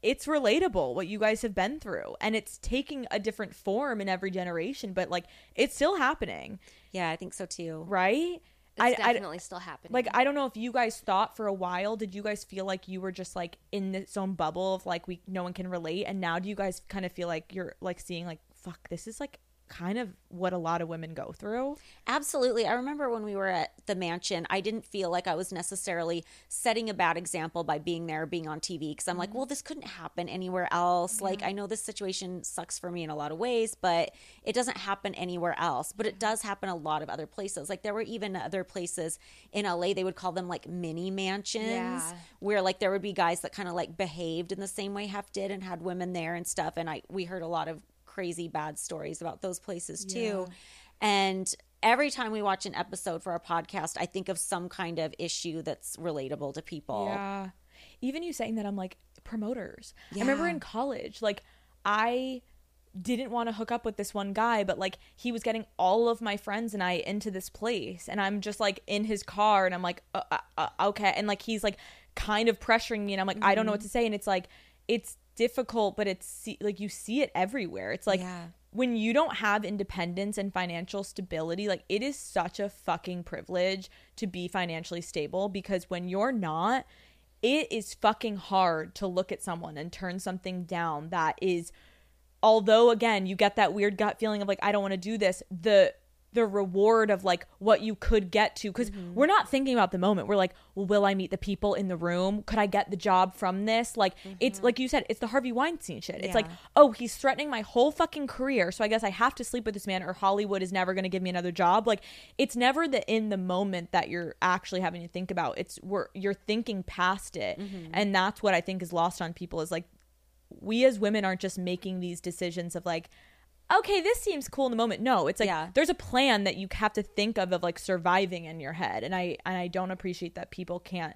it's relatable what you guys have been through and it's taking a different form in every generation but like it's still happening Yeah, I think so too. right It's definitely still happening. like i don't know if you guys thought for a while did you guys feel like you were just like in this own bubble of like we no one can relate and now do you guys kind of feel like you're like seeing like fuck this is like kind of what a lot of women go through Absolutely. I remember when we were at the mansion, I didn't feel like I was necessarily setting a bad example by being there, being on TV, because I'm like, mm-hmm. well, this couldn't happen anywhere else. Like, I know this situation sucks for me in a lot of ways, but it doesn't happen anywhere else. But it does happen a lot of other places. Like, there were even other places in LA, they would call them like mini mansions, Yeah. where like there would be guys that kind of like behaved in the same way Hef did and had women there and stuff. And I, we heard a lot of crazy bad stories about those places too. And every time we watch an episode for our podcast, I think of some kind of issue that's relatable to people. Yeah. Even you saying that, I'm like, promoters. I remember in college, like, I didn't want to hook up with this one guy, but like, he was getting all of my friends and I into this place. And I'm just like in his car and I'm like, uh, uh, uh, okay. And like, he's like kind of pressuring me and I'm like, I don't know what to say. And it's like, it's difficult, but it's see- like, you see it everywhere. It's like, Yeah. when you don't have independence and financial stability, like it is such a fucking privilege to be financially stable because when you're not, it is fucking hard to look at someone and turn something down that is although again you get that weird gut feeling of like I don't want to do this, the the reward of like what you could get to because mm-hmm. we're not thinking about the moment. We're like well, will i meet the people in the room? Could i get the job from this? Like it's mm-hmm. like you said it's the harvey weinstein shit. It's like oh he's threatening my whole fucking career so i guess i have to sleep with this man or hollywood is never going to give me another job. Like it's never the in the moment that you're actually having to think about. It's we're you're thinking past it. Mm-hmm. And that's what i think is lost on people is like we as women aren't just making these decisions of like okay this seems cool in the moment. No it's like Yeah. there's a plan that you have to think of of like surviving in your head. And i and i don't appreciate that people can't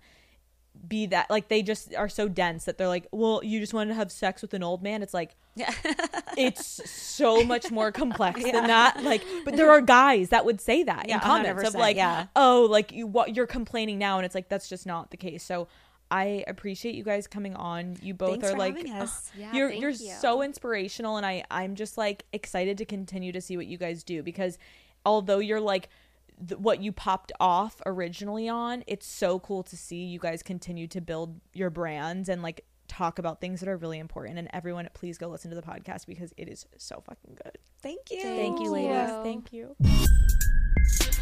be that like they just are so dense that they're like well you just wanted to have sex with an old man? It's like yeah. it's so much more complex than that. Like but there are guys that would say that Yeah, in comments of 100%, like yeah. oh like you what you're complaining now. And it's like that's just not the case. So I appreciate you guys coming on. You both Thanks are for like having ah, us. Yeah, you're thank you're you. so inspirational and I I'm just like excited to continue to see what you guys do because although you're like th- what you popped off originally on, it's so cool to see you guys continue to build your brands and like talk about things that are really important and everyone please go listen to the podcast because it is so fucking good. Thank you. Thank you ladies. you. Thank you.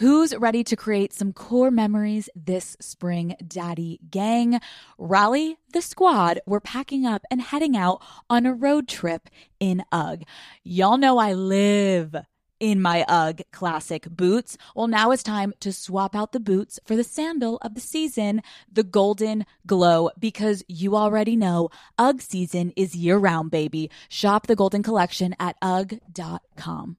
Who's ready to create some core memories this spring, Daddy Gang? Rally the squad. We're packing up and heading out on a road trip in UGG. Y'all know I live in my UGG classic boots. Well, now it's time to swap out the boots for the sandal of the season, the Golden Glow, because you already know UGG season is year round, baby. Shop the Golden Collection at UGG.com.